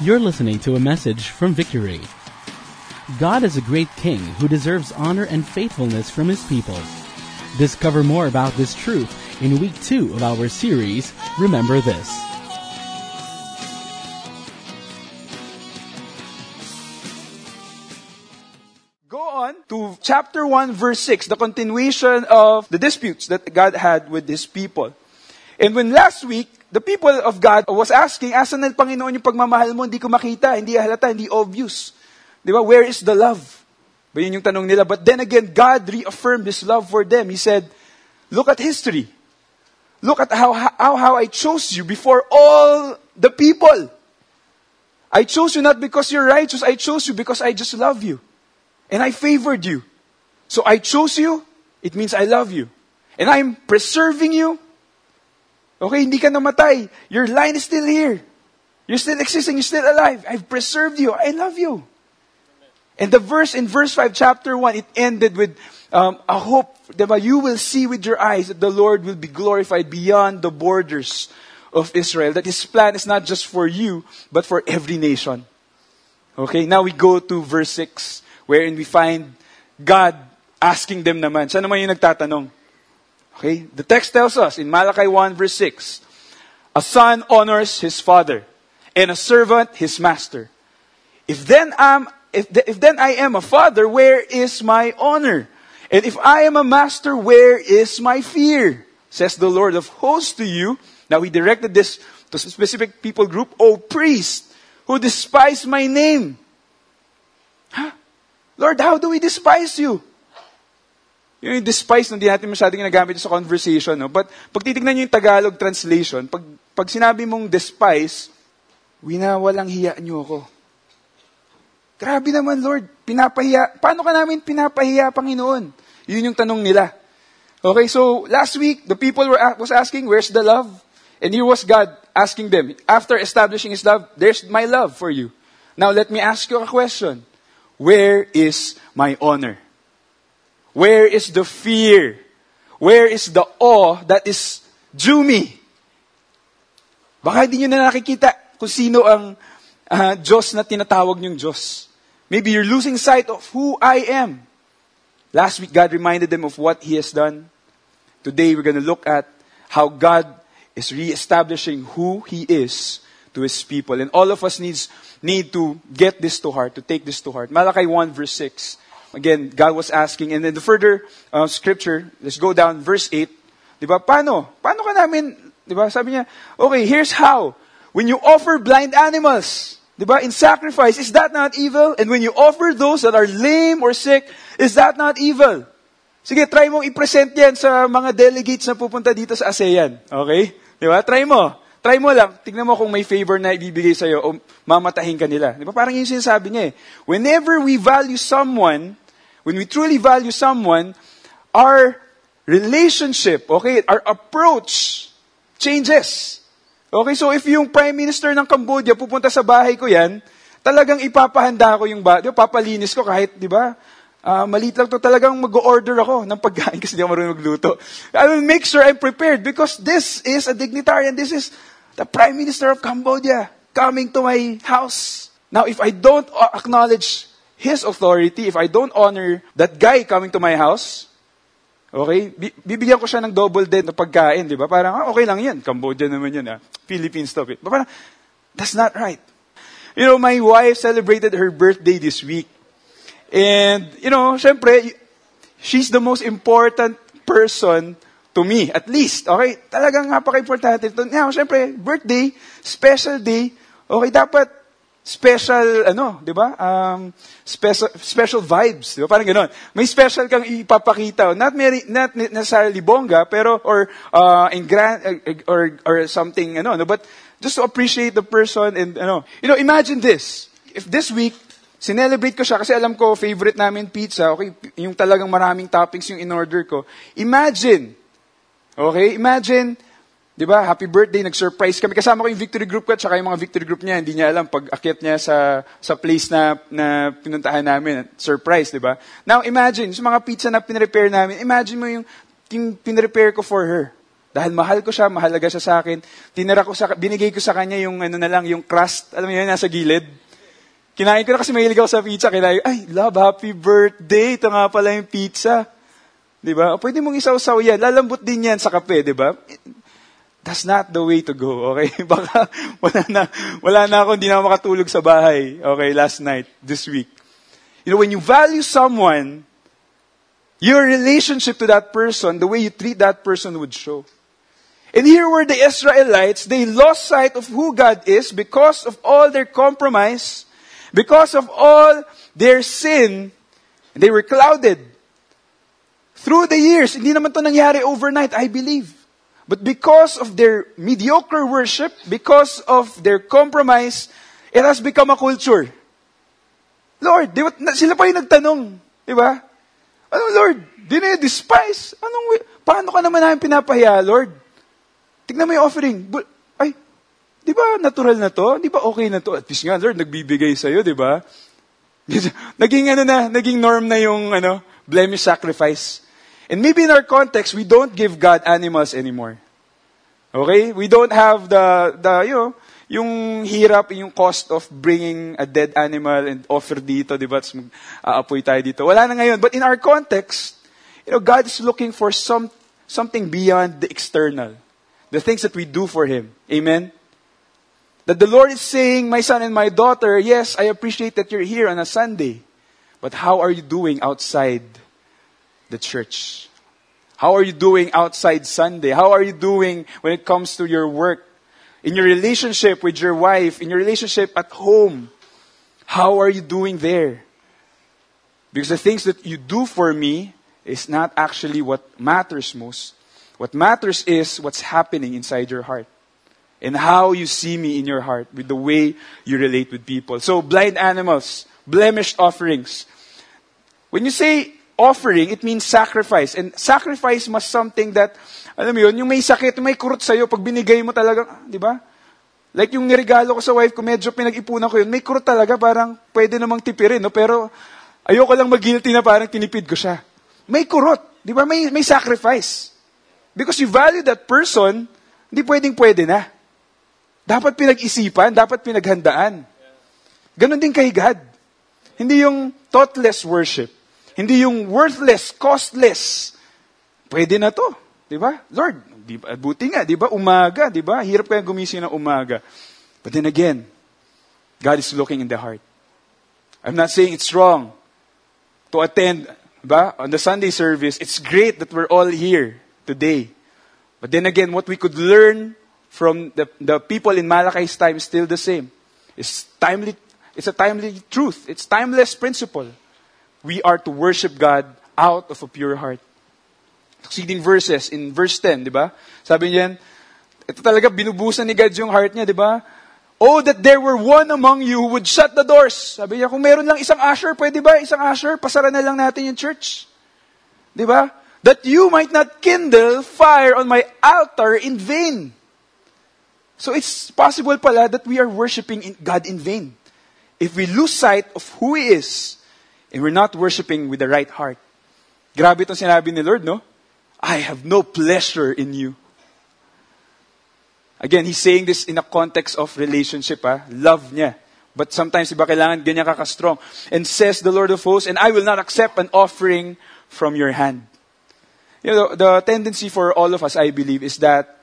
You're listening to a message from Victory. God is a great king who deserves honor and faithfulness from his people. Discover more about this truth in week two of our series, Remember This. Go on to chapter 1, verse 6, the continuation of the disputes that God had with his people. And when last week, the people of God was asking, asan na Panginoon yung pagmamahal mo? Hindi ko makita, hindi halata, hindi obvious. Di ba? Where is the love? Ba yun yung tanong nila. But then again, God reaffirmed His love for them. He said, look at history. Look at how, how, how I chose you before all the people. I chose you not because you're righteous. I chose you because I just love you. And I favored you. So I chose you. It means I love you. And I'm preserving you. Okay, hindi ka namatay. Your line is still here. You're still existing. You're still alive. I've preserved you. I love you. And the verse in verse 5, chapter 1, it ended with um, a hope that you will see with your eyes that the Lord will be glorified beyond the borders of Israel. That His plan is not just for you, but for every nation. Okay, now we go to verse 6, wherein we find God asking them naman. Siya naman yung nagtatanong. Okay, the text tells us in Malachi 1 verse 6, a son honors his father, and a servant his master. If then I'm if, the, if then I am a father, where is my honor? And if I am a master, where is my fear? Says the Lord of hosts to you. Now he directed this to a specific people group, O priest, who despise my name. Huh? Lord, how do we despise you? Yung despise, hindi natin masyadong ginagamit sa conversation. No? But pag titignan nyo yung Tagalog translation, pag, pag sinabi mong despise, winawalang hiya nyo ako. Grabe naman, Lord. Pinapahiya. Paano ka namin pinapahiya, Panginoon? Yun yung tanong nila. Okay, so last week, the people were was asking, where's the love? And here was God asking them, after establishing His love, there's my love for you. Now let me ask you a question. Where is my honor? Where is the fear? Where is the awe that is due me? Baka hindi nyo na nakikita kung sino ang uh, Diyos na tinatawag niyong Diyos. Maybe you're losing sight of who I am. Last week, God reminded them of what He has done. Today, we're going to look at how God is reestablishing who He is to His people. And all of us needs, need to get this to heart, to take this to heart. Malachi 1 verse 6. Again, God was asking. And then the further uh, scripture, let's go down, verse 8. Di ba? Paano? Paano ka namin, di? Sabi niya, okay, here's how. When you offer blind animals, di ba, in sacrifice, is that not evil? And when you offer those that are lame or sick, is that not evil? Sige, try mong i-present yan sa mga delegates na pupunta dito sa ASEAN. Okay? Di ba? Try mo. Try mo lang. Tignan mo kung may favor na ibibigay sa'yo o mamatahin ka nila. Di ba? Parang yung sinasabi niya eh. Whenever we value someone, when we truly value someone, our relationship, okay, our approach changes. Okay, so if yung Prime Minister ng Cambodia pupunta sa bahay ko yan, talagang ipapahanda ko yung ba, di ba, papalinis ko kahit, di ba, uh, maliit lang to talagang mag-order ako ng pagkain kasi di ako marunong magluto. I will make sure I'm prepared because this is a dignitary and this is the Prime Minister of Cambodia coming to my house. Now, if I don't acknowledge his authority, if I don't honor that guy coming to my house, okay, bibigyan ko siya ng double din na pagkain, di ba? Parang, ah, okay lang yan. Cambodia naman yan, ah. Philippines, stop it. But parang, that's not right. You know, my wife celebrated her birthday this week. And, you know, syempre, she's the most important person to me, at least. Okay? Talagang napaka-importante. Now, syempre, birthday, special day. Okay, dapat special, ano, di ba? Um, special, special vibes, di ba? Parang gano'n. May special kang ipapakita. Not, very, not necessarily bongga, pero, or, uh, in grand, uh, or, or something, ano, no? But, just to appreciate the person and, ano. You know, imagine this. If this week, sinelebrate ko siya kasi alam ko, favorite namin pizza, okay? Yung talagang maraming toppings yung in-order ko. Imagine, okay? Imagine, Di ba? Happy birthday, nag-surprise kami. Kasama ko yung victory group ko at saka yung mga victory group niya. Hindi niya alam pag akit niya sa, sa place na, na pinuntahan namin. Surprise, di ba? Now, imagine, sa mga pizza na pinrepair namin, imagine mo yung, yung pinrepair ko for her. Dahil mahal ko siya, mahalaga siya sa akin. Tinira ko sa, binigay ko sa kanya yung ano na lang, yung crust, alam mo yun, nasa gilid. Kinain ko na kasi mahilig ako sa pizza. Kinain, ay, love, happy birthday. Ito nga pala yung pizza. Di ba? Pwede mong isaw-saw yan. Lalambot din yan sa kape, di ba? That's not the way to go, okay? Baka wala na, wala na ako, hindi na ako makatulog sa bahay, okay, last night, this week. You know, when you value someone, your relationship to that person, the way you treat that person would show. And here were the Israelites, they lost sight of who God is because of all their compromise, because of all their sin, they were clouded. Through the years, hindi naman to nangyari overnight, I believe. But because of their mediocre worship, because of their compromise, it has become a culture. Lord, di ba, sila pa yung nagtanong, di ba? Ano, Lord, dine-despise? Anong, paano ka naman namin pinapahiya, Lord? Tignan mo yung offering. Ay, di ba natural na to? Di ba okay na to? At least nga, Lord, nagbibigay sa'yo, di ba? naging ano na, naging norm na yung ano, blemish sacrifice. And maybe in our context, we don't give God animals anymore. Okay? We don't have the, the, you know, yung hirap, yung cost of bringing a dead animal and offer dito, di ba? Mag-aapoy tayo dito. Wala na ngayon. But in our context, you know, God is looking for some, something beyond the external the things that we do for Him. Amen? That the Lord is saying, my son and my daughter, yes, I appreciate that you're here on a Sunday, but how are you doing outside the church? How are you doing outside Sunday? How are you doing when it comes to your work? In your relationship with your wife, in your relationship at home? How are you doing there? Because the things that you do for me is not actually what matters most. What matters is what's happening inside your heart and how you see me in your heart with the way you relate with people. So, blind animals, blemished offerings. When you say offering, it means sacrifice. And sacrifice must something that, alam mo yun, yung may sakit, may kurot sa'yo, pag binigay mo talaga, di ba? Like yung niregalo ko sa wife ko, medyo pinag-ipunan ko yun, may kurot talaga, parang pwede namang tipirin, no? Pero ayoko lang mag-guilty na parang tinipid ko siya. May kurot, di ba? May, may sacrifice. Because you value that person, hindi pwedeng pwede na. Dapat pinag-isipan, dapat pinaghandaan. Ganon din kay God. Hindi yung thoughtless worship. Hindi yung worthless, costless. Pwede na to. Di ba? Lord, di ba, buti nga, di ba? Umaga, di ba? Hirap kaya gumising ng umaga. But then again, God is looking in the heart. I'm not saying it's wrong to attend ba, on the Sunday service. It's great that we're all here today. But then again, what we could learn from the, the people in Malachi's time is still the same. It's timely, it's a timely truth. It's timeless principle. We are to worship God out of a pure heart. Succeeding verses in verse 10, di ba? Sabi niyan, ito talaga binubusan ni God yung heart niya, di ba? Oh, that there were one among you who would shut the doors. Sabi niya, kung meron lang isang usher, pwede ba? Isang usher, pasara na lang natin yung church. Di ba? that you might not kindle fire on my altar in vain. So it's possible pala that we are worshiping God in vain. If we lose sight of who He is, and we're not worshiping with the right heart. Grabe itong sinabi ni Lord, no? I have no pleasure in you. Again, He's saying this in a context of relationship, ha? Love niya. But sometimes, iba kailangan ganyan kaka-strong. And says the Lord of hosts, and I will not accept an offering from your hand. You know, the tendency for all of us, I believe, is that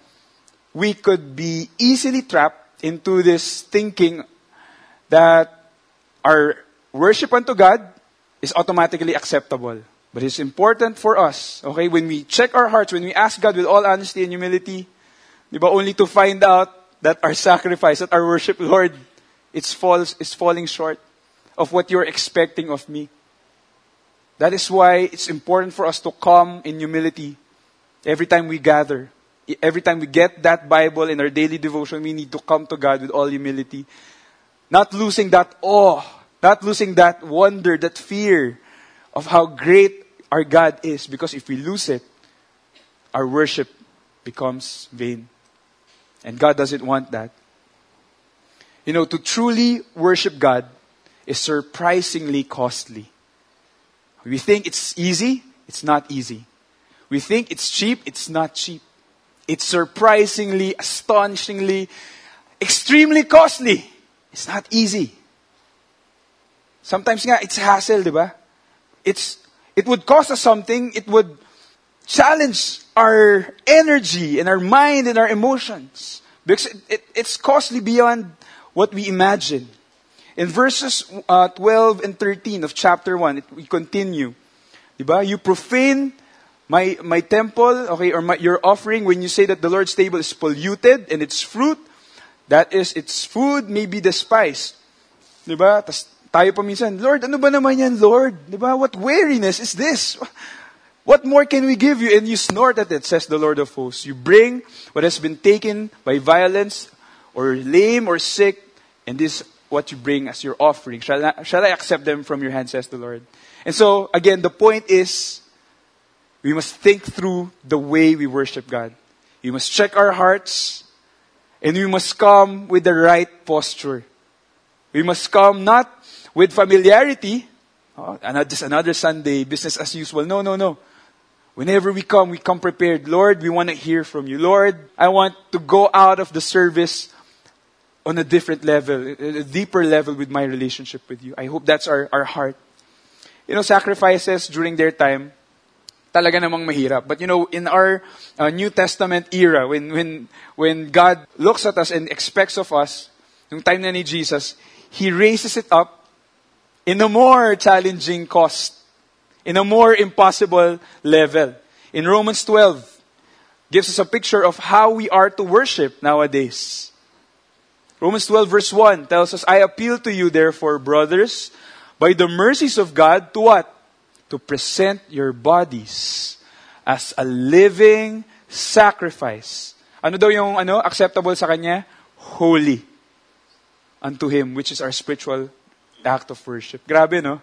we could be easily trapped into this thinking that our worship unto God is automatically acceptable. But it's important for us, okay, when we check our hearts, when we ask God with all honesty and humility, diba, only to find out that our sacrifice, that our worship, Lord, it's falls, is falling short of what you're expecting of me. That is why it's important for us to come in humility every time we gather. Every time we get that Bible in our daily devotion, we need to come to God with all humility. Not losing that awe, not losing that wonder, that fear of how great our God is. Because if we lose it, our worship becomes vain. And God doesn't want that. You know, to truly worship God is surprisingly costly. We think it's easy, it's not easy. We think it's cheap, it's not cheap. It's surprisingly, astonishingly, extremely costly. It's not easy. Sometimes nga, it's hassle, di ba? It's, it would cost us something. It would challenge our energy and our mind and our emotions. Because it, it, it's costly beyond what we imagine. In verses uh, 12 and 13 of chapter 1, it, we continue. Diba? You profane my, my temple, okay, or my, your offering when you say that the Lord's table is polluted and its fruit, that is, its food may be despised. Diba? Tas tayo pa minsan, Lord, ano ba naman yan, Lord? Diba? What weariness is this? What more can we give you? And you snort at it, says the Lord of hosts. You bring what has been taken by violence, or lame, or sick, and this what you bring as your offering. Shall I, shall I accept them from your hand, says the Lord? And so, again, the point is, we must think through the way we worship God. We must check our hearts, and we must come with the right posture. We must come not with familiarity, oh, another, just another Sunday, business as usual. No, no, no. Whenever we come, we come prepared. Lord, we want to hear from you. Lord, I want to go out of the service on a different level, a deeper level with my relationship with you. I hope that's our, our heart. You know, sacrifices during their time, talaga namang mahirap. But you know, in our uh, New Testament era, when, when, when God looks at us and expects of us, yung time na ni Jesus, He raises it up in a more challenging cost in a more impossible level. In Romans 12, gives us a picture of how we are to worship nowadays. Romans 12 verse 1 tells us, I appeal to you therefore, brothers, by the mercies of God, to what? To present your bodies as a living sacrifice. Ano daw yung ano, acceptable sa Kanya? Holy unto Him, which is our spiritual act of worship. Grabe, no?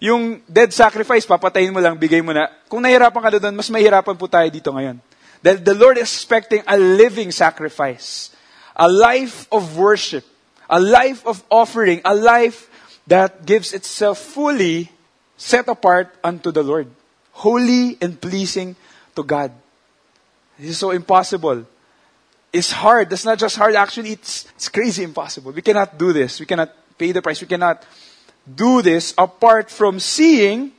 Yung dead sacrifice, papatayin mo lang, bigay mo na. Kung nahirapan ka doon, mas mahirapan po tayo dito ngayon. Dahil the Lord is expecting a living sacrifice. A life of worship. A life of offering. A life that gives itself fully set apart unto the Lord. Holy and pleasing to God. This is so impossible. It's hard. That's not just hard. Actually, it's, it's crazy impossible. We cannot do this. We cannot pay the price. We cannot do this apart from seeing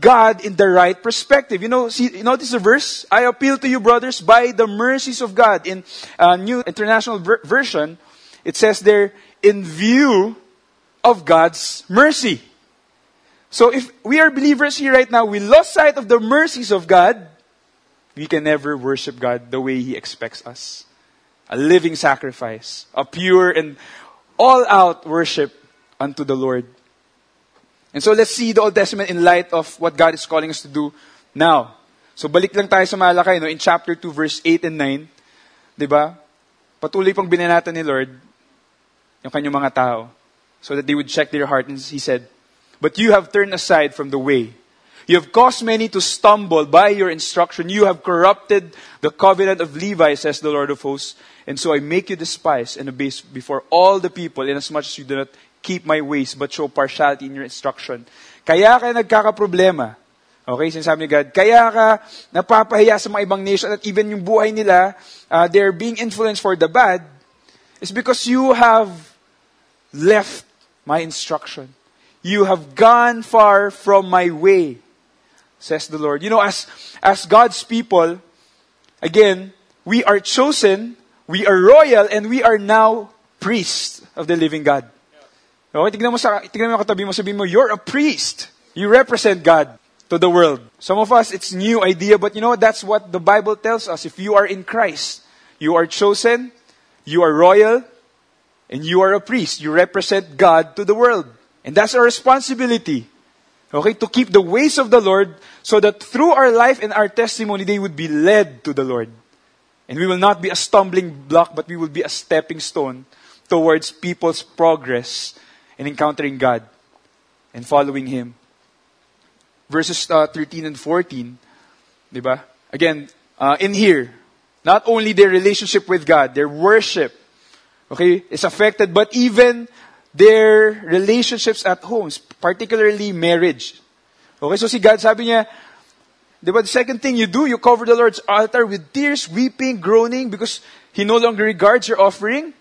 God in the right perspective. You know, see, notice the verse? I appeal to you, brothers, by the mercies of God. In uh, New International ver- Version, it says there, in view of God's mercy. So if we are believers here right now, we lost sight of the mercies of God, we can never worship God the way He expects us. A living sacrifice, a pure and all out worship unto the Lord. And so let's see the Old Testament in light of what God is calling us to do now. So balik lang tayo sa Malachi, no? in chapter 2, verse 8 and 9. Di ba? Patuloy pang binanatan ni Lord yung kanyang mga tao so that they would check their heart. And he said, But you have turned aside from the way. You have caused many to stumble by your instruction. You have corrupted the covenant of Levi, says the Lord of hosts. And so I make you despise and abase before all the people, inasmuch as you do not keep my ways, but show partiality in your instruction. Kaya ka nagkakaproblema. Okay, sinasabi ni God, kaya ka napapahiya sa mga ibang nation at even yung buhay nila, uh, they're being influenced for the bad, is because you have left my instruction. You have gone far from my way, says the Lord. You know, as, as God's people, again, we are chosen, we are royal, and we are now priests of the living God. Oh, okay, mo sa, mo, you're a priest. You represent God to the world. Some of us, it's new idea, but you know, that's what the Bible tells us. If you are in Christ, you are chosen, you are royal, and you are a priest. You represent God to the world. And that's our responsibility. Okay, to keep the ways of the Lord so that through our life and our testimony, they would be led to the Lord. And we will not be a stumbling block, but we will be a stepping stone towards people's progress in encountering God and following Him. Verses uh, 13 and 14, diba? Again, uh, in here, not only their relationship with God, their worship, okay, is affected, but even their relationships at homes, particularly marriage. Okay, so si God sabi niya, Diba? The second thing you do, you cover the Lord's altar with tears, weeping, groaning, because He no longer regards your offering.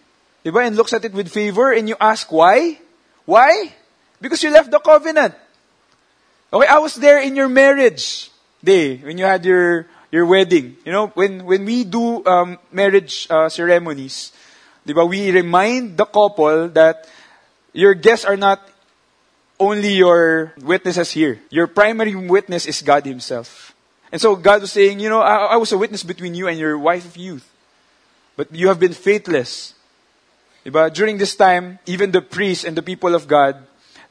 Diba? And looks at it with favor, and you ask why? Why? Because you left the covenant. Okay, I was there in your marriage day, when you had your, your wedding. You know, when, when we do um, marriage uh, ceremonies, diba, we remind the couple that your guests are not only your witnesses here. Your primary witness is God Himself. And so God was saying, you know, I, I was a witness between you and your wife of youth. But you have been faithless. Diba? During this time, even the priests and the people of God,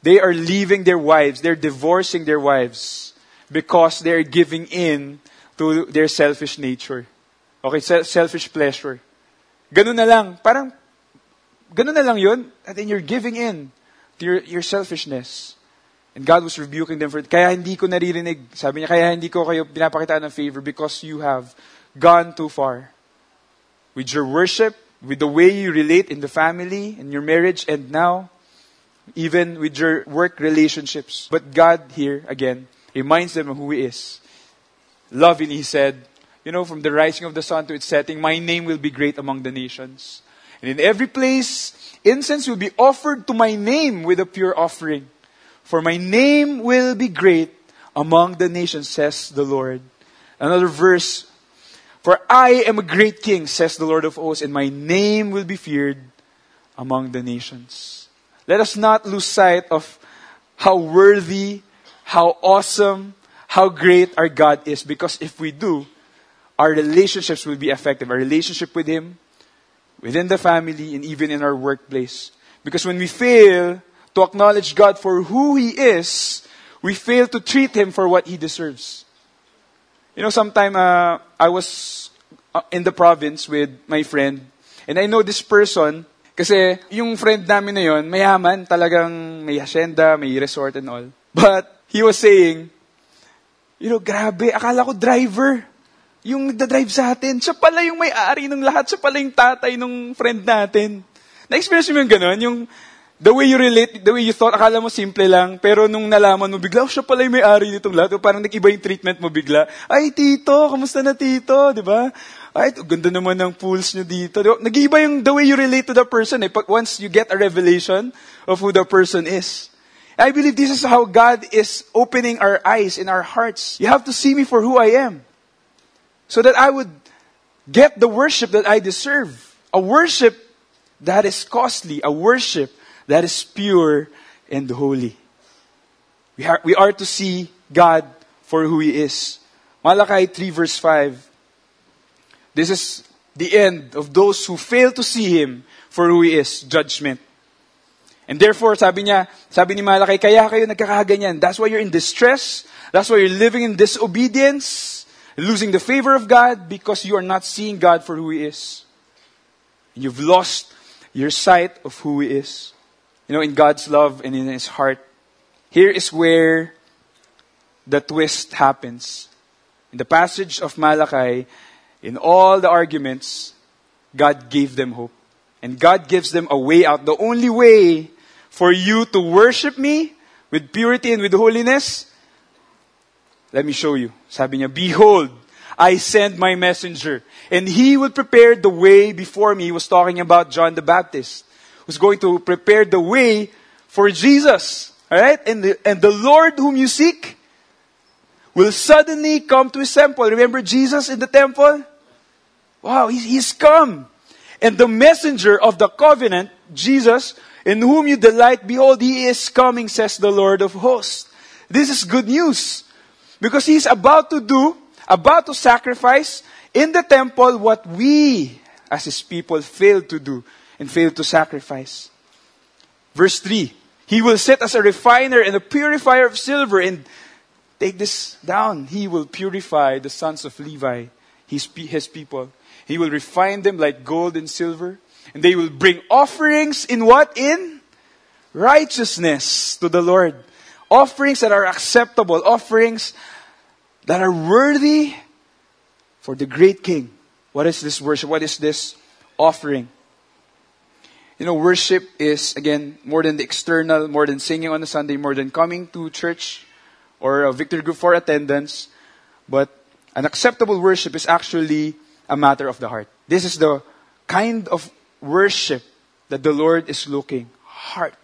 they are leaving their wives. They're divorcing their wives because they're giving in to their selfish nature. Okay, selfish pleasure. Ganun na lang. Parang, ganun na lang yun. And then you're giving in your, your selfishness. And God was rebuking them for it. Kaya hindi ko naririnig. Sabi niya, kaya hindi ko kayo pinapakitaan ng favor because you have gone too far. With your worship, with the way you relate in the family, in your marriage, and now, even with your work relationships. But God here, again, reminds them of who He is. Lovingly, He said, you know, from the rising of the sun to its setting, my name will be great among the nations. And in every place, incense will be offered to my name with a pure offering. For my name will be great among the nations, says the Lord. Another verse. For I am a great king, says the Lord of hosts, and my name will be feared among the nations. Let us not lose sight of how worthy, how awesome, how great our God is, because if we do, our relationships will be effective. Our relationship with Him, within the family, and even in our workplace. Because when we fail to acknowledge God for who He is, we fail to treat Him for what He deserves. You know, sometime uh, I was uh, in the province with my friend, and I know this person, kasi yung friend namin na yon, mayaman, talagang may hacienda, may resort and all. But he was saying, you know, grabe, akala ko driver yung nagda-drive sa atin, siya pala yung may-ari ng lahat, siya pala yung tatay ng friend natin. Na-experience mo yung gano'n? Yung the way you relate, the way you thought, akala mo simple lang, pero nung nalaman mo bigla, oh, siya pala yung may-ari nitong lahat, o parang nag-iba yung treatment mo bigla. Ay, tito, kamusta na tito? Di ba? Ay, ganda naman ng pools nyo dito. Diba? Nag-iba yung the way you relate to the person eh, once you get a revelation of who the person is. I believe this is how God is opening our eyes in our hearts. You have to see me for who I am so that I would get the worship that I deserve. A worship that is costly, a worship that is pure and holy. We are, we are to see God for who He is. Malachi 3 verse 5. This is the end of those who fail to see Him for who He is, judgment. And therefore, sabi niya, sabi ni Malachi, kaya kayo nagkakaganyan. That's why you're in distress. That's why you're living in disobedience losing the favor of God because you are not seeing God for who He is. You've lost your sight of who He is. You know, in God's love and in His heart. Here is where the twist happens. In the passage of Malachi, in all the arguments, God gave them hope. And God gives them a way out. The only way for you to worship me with purity and with holiness let me show you. Sabi niya, Behold, I send my messenger, and he will prepare the way before me. He was talking about John the Baptist, who's going to prepare the way for Jesus. Alright? And the, and the Lord whom you seek will suddenly come to his temple. Remember Jesus in the temple? Wow, he's, he's come. And the messenger of the covenant, Jesus, in whom you delight, behold, he is coming, says the Lord of hosts. This is good news. Because he's about to do, about to sacrifice in the temple what we as his people failed to do and failed to sacrifice. Verse 3 He will sit as a refiner and a purifier of silver. And take this down. He will purify the sons of Levi, his, his people. He will refine them like gold and silver. And they will bring offerings in what? In righteousness to the Lord. Offerings that are acceptable. Offerings that are worthy for the great King. What is this worship? What is this offering? You know, worship is, again, more than the external, more than singing on a Sunday, more than coming to church or a victory group for attendance. But an acceptable worship is actually a matter of the heart. This is the kind of worship that the Lord is looking. Hearts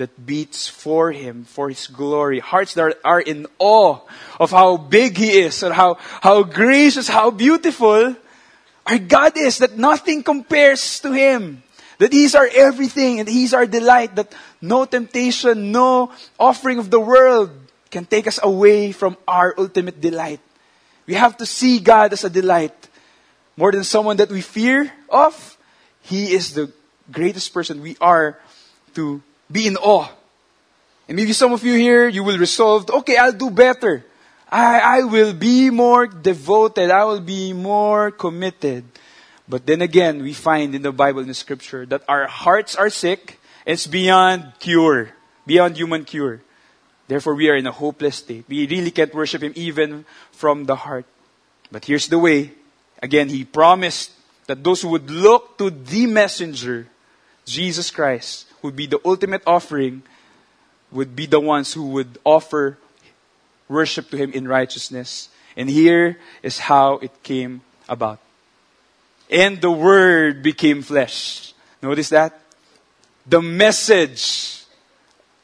that beats for Him, for His glory. Hearts that are in awe of how big He is, or how, how gracious, how beautiful our God is, that nothing compares to Him. That He's our everything and He's our delight, that no temptation, no offering of the world can take us away from our ultimate delight. We have to see God as a delight. More than someone that we fear of, He is the greatest person we are to be in awe. And maybe some of you here, you will resolve, okay, I'll do better. I, I will be more devoted. I will be more committed. But then again, we find in the Bible, in the scripture, that our hearts are sick. It's beyond cure, beyond human cure. Therefore, we are in a hopeless state. We really can't worship Him even from the heart. But here's the way. Again, He promised that those who would look to the messenger, Jesus Christ, would be the ultimate offering, would be the ones who would offer worship to Him in righteousness. And here is how it came about. And the Word became flesh. Notice that? The message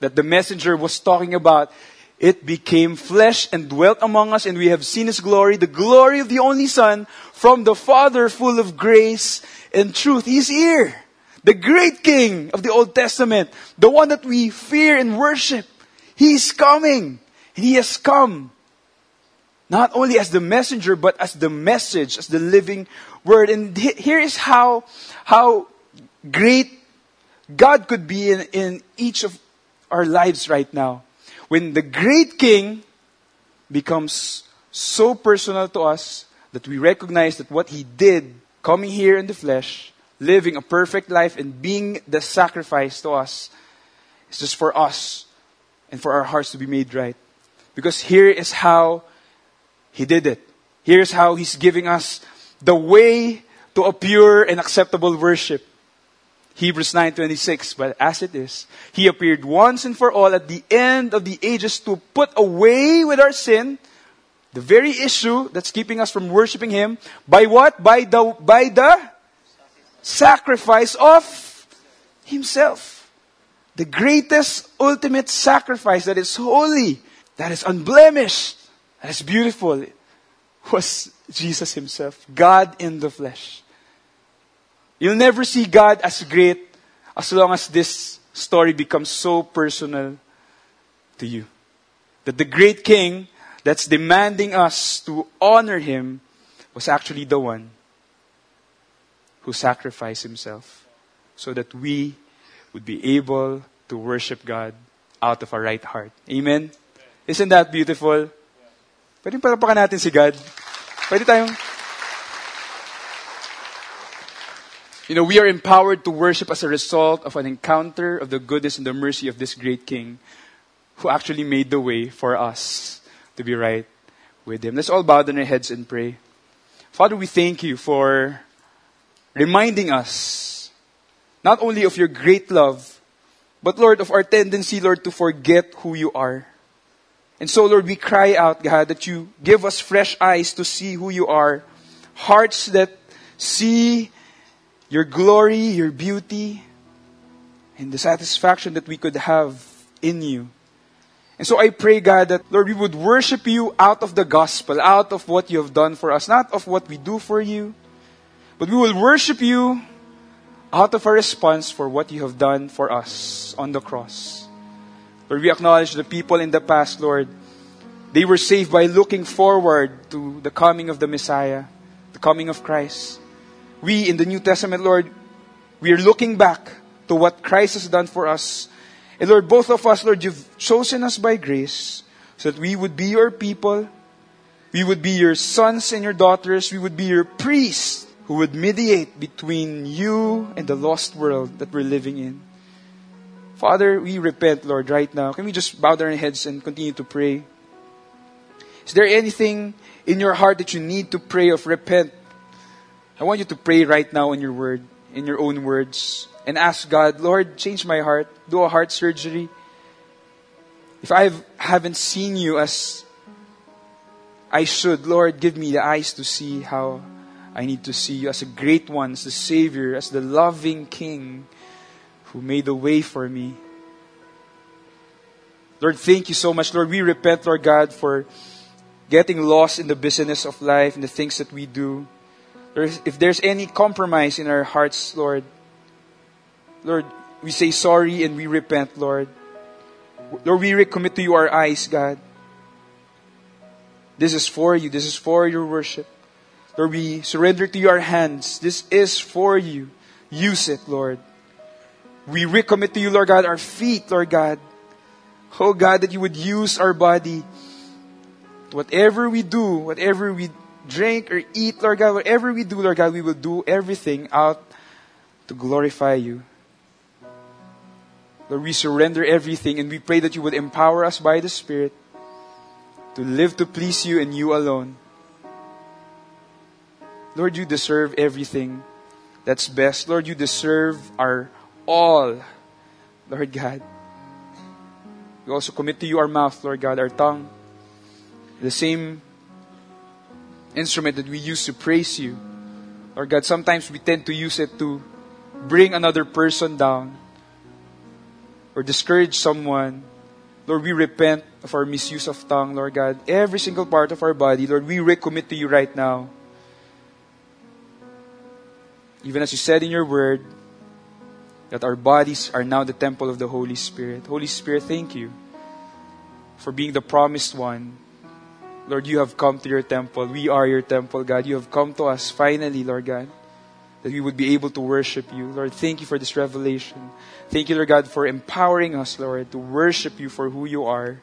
that the messenger was talking about, it became flesh and dwelt among us, and we have seen His glory, the glory of the only Son from the Father, full of grace and truth. He's here. The great King of the Old Testament, the one that we fear and worship. He's coming. And he has come not only as the messenger, but as the message, as the living word. And here is how, how great God could be in, in each of our lives right now. When the great king becomes so personal to us that we recognize that what he did coming here in the flesh, living a perfect life and being the sacrifice to us is just for us and for our hearts to be made right. Because here is how He did it. Here's how He's giving us the way to a pure and acceptable worship. Hebrews 9:26 but as it is he appeared once and for all at the end of the ages to put away with our sin the very issue that's keeping us from worshiping him by what by the by the sacrifice of himself the greatest ultimate sacrifice that is holy that is unblemished, that is beautiful, was Jesus Himself, God in the flesh. You'll never see God as great as long as this story becomes so personal to you. That the great king that's demanding us to honor him was actually the one who sacrificed himself so that we would be able to worship God out of our right heart. Amen? Isn't that beautiful? Pwede palapakan natin si God. Pwede tayong... You know, we are empowered to worship as a result of an encounter of the goodness and the mercy of this great King who actually made the way for us to be right with Him. Let's all bow down our heads and pray. Father, we thank you for reminding us not only of your great love, but Lord, of our tendency, Lord, to forget who you are. And so, Lord, we cry out, God, that you give us fresh eyes to see who you are, hearts that see your glory, your beauty, and the satisfaction that we could have in you. And so I pray, God, that, Lord, we would worship you out of the gospel, out of what you have done for us, not of what we do for you, but we will worship you out of our response for what you have done for us on the cross. Lord, we acknowledge the people in the past, Lord. They were saved by looking forward to the coming of the Messiah, the coming of Christ. We in the New Testament, Lord, we are looking back to what Christ has done for us. And Lord, both of us, Lord, you've chosen us by grace so that we would be your people. We would be your sons and your daughters. We would be your priests who would mediate between you and the lost world that we're living in. Father, we repent, Lord, right now. Can we just bow down our heads and continue to pray? Is there anything in your heart that you need to pray of repent? I want you to pray right now in your word, in your own words, and ask God, Lord, change my heart. Do a heart surgery. If I haven't seen you as I should. Lord, give me the eyes to see how I need to see you as a great one, as the Savior, as the loving King who made the way for me. Lord, thank you so much. Lord, we repent, Lord God, for getting lost in the business of life and the things that we do. Lord, if there's any compromise in our hearts, Lord, Lord, we say sorry and we repent, Lord. Lord, we recommit to you our eyes, God. This is for you. This is for your worship. Lord, we surrender to your hands. This is for you. Use it, Lord. We recommit to you, Lord God, our feet, Lord God. Oh God, that you would use our body. Whatever we do, whatever we drink or eat, Lord God, whatever we do, Lord God, we will do everything out to glorify you. Lord, we surrender everything and we pray that you would empower us by the Spirit to live to please you and you alone. Lord, you deserve everything that's best. Lord, you deserve our all, Lord God. We also commit to you our mouth, Lord God, our tongue, the same instrument that we use to praise you. Lord God, sometimes we tend to use it to bring another person down or discourage someone. Lord, we repent of our misuse of tongue, Lord God. Every single part of our body, Lord, we recommit to you right now. Even as you said in your word, that our bodies are now the temple of the Holy Spirit. Holy Spirit, thank you for being the promised one. Lord, you have come to your temple. We are your temple, God. You have come to us finally, Lord God, that we would be able to worship you. Lord, thank you for this revelation. Thank you, Lord God, for empowering us, Lord, to worship you for who you are.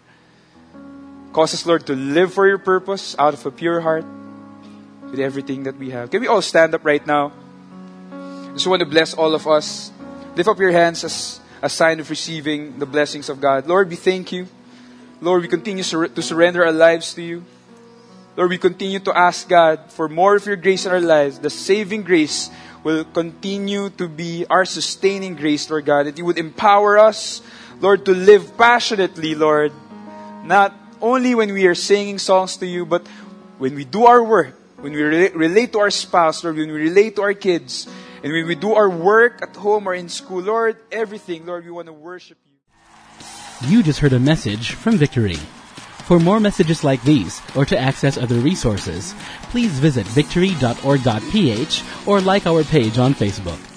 Cause us, Lord, to live for your purpose out of a pure heart with everything that we have. Can we all stand up right now? Just want to bless all of us Lift up your hands as a sign of receiving the blessings of God. Lord, we thank you. Lord, we continue to surrender our lives to you. Lord, we continue to ask God for more of your grace in our lives. The saving grace will continue to be our sustaining grace, Lord God, that you would empower us, Lord, to live passionately, Lord. Not only when we are singing songs to you, but when we do our work, when we relate to our spouse, Lord, when we relate to our kids, and when we do our work at home or in school, Lord, everything, Lord, we want to worship you. You just heard a message from Victory. For more messages like these, or to access other resources, please visit victory.org.ph or like our page on Facebook.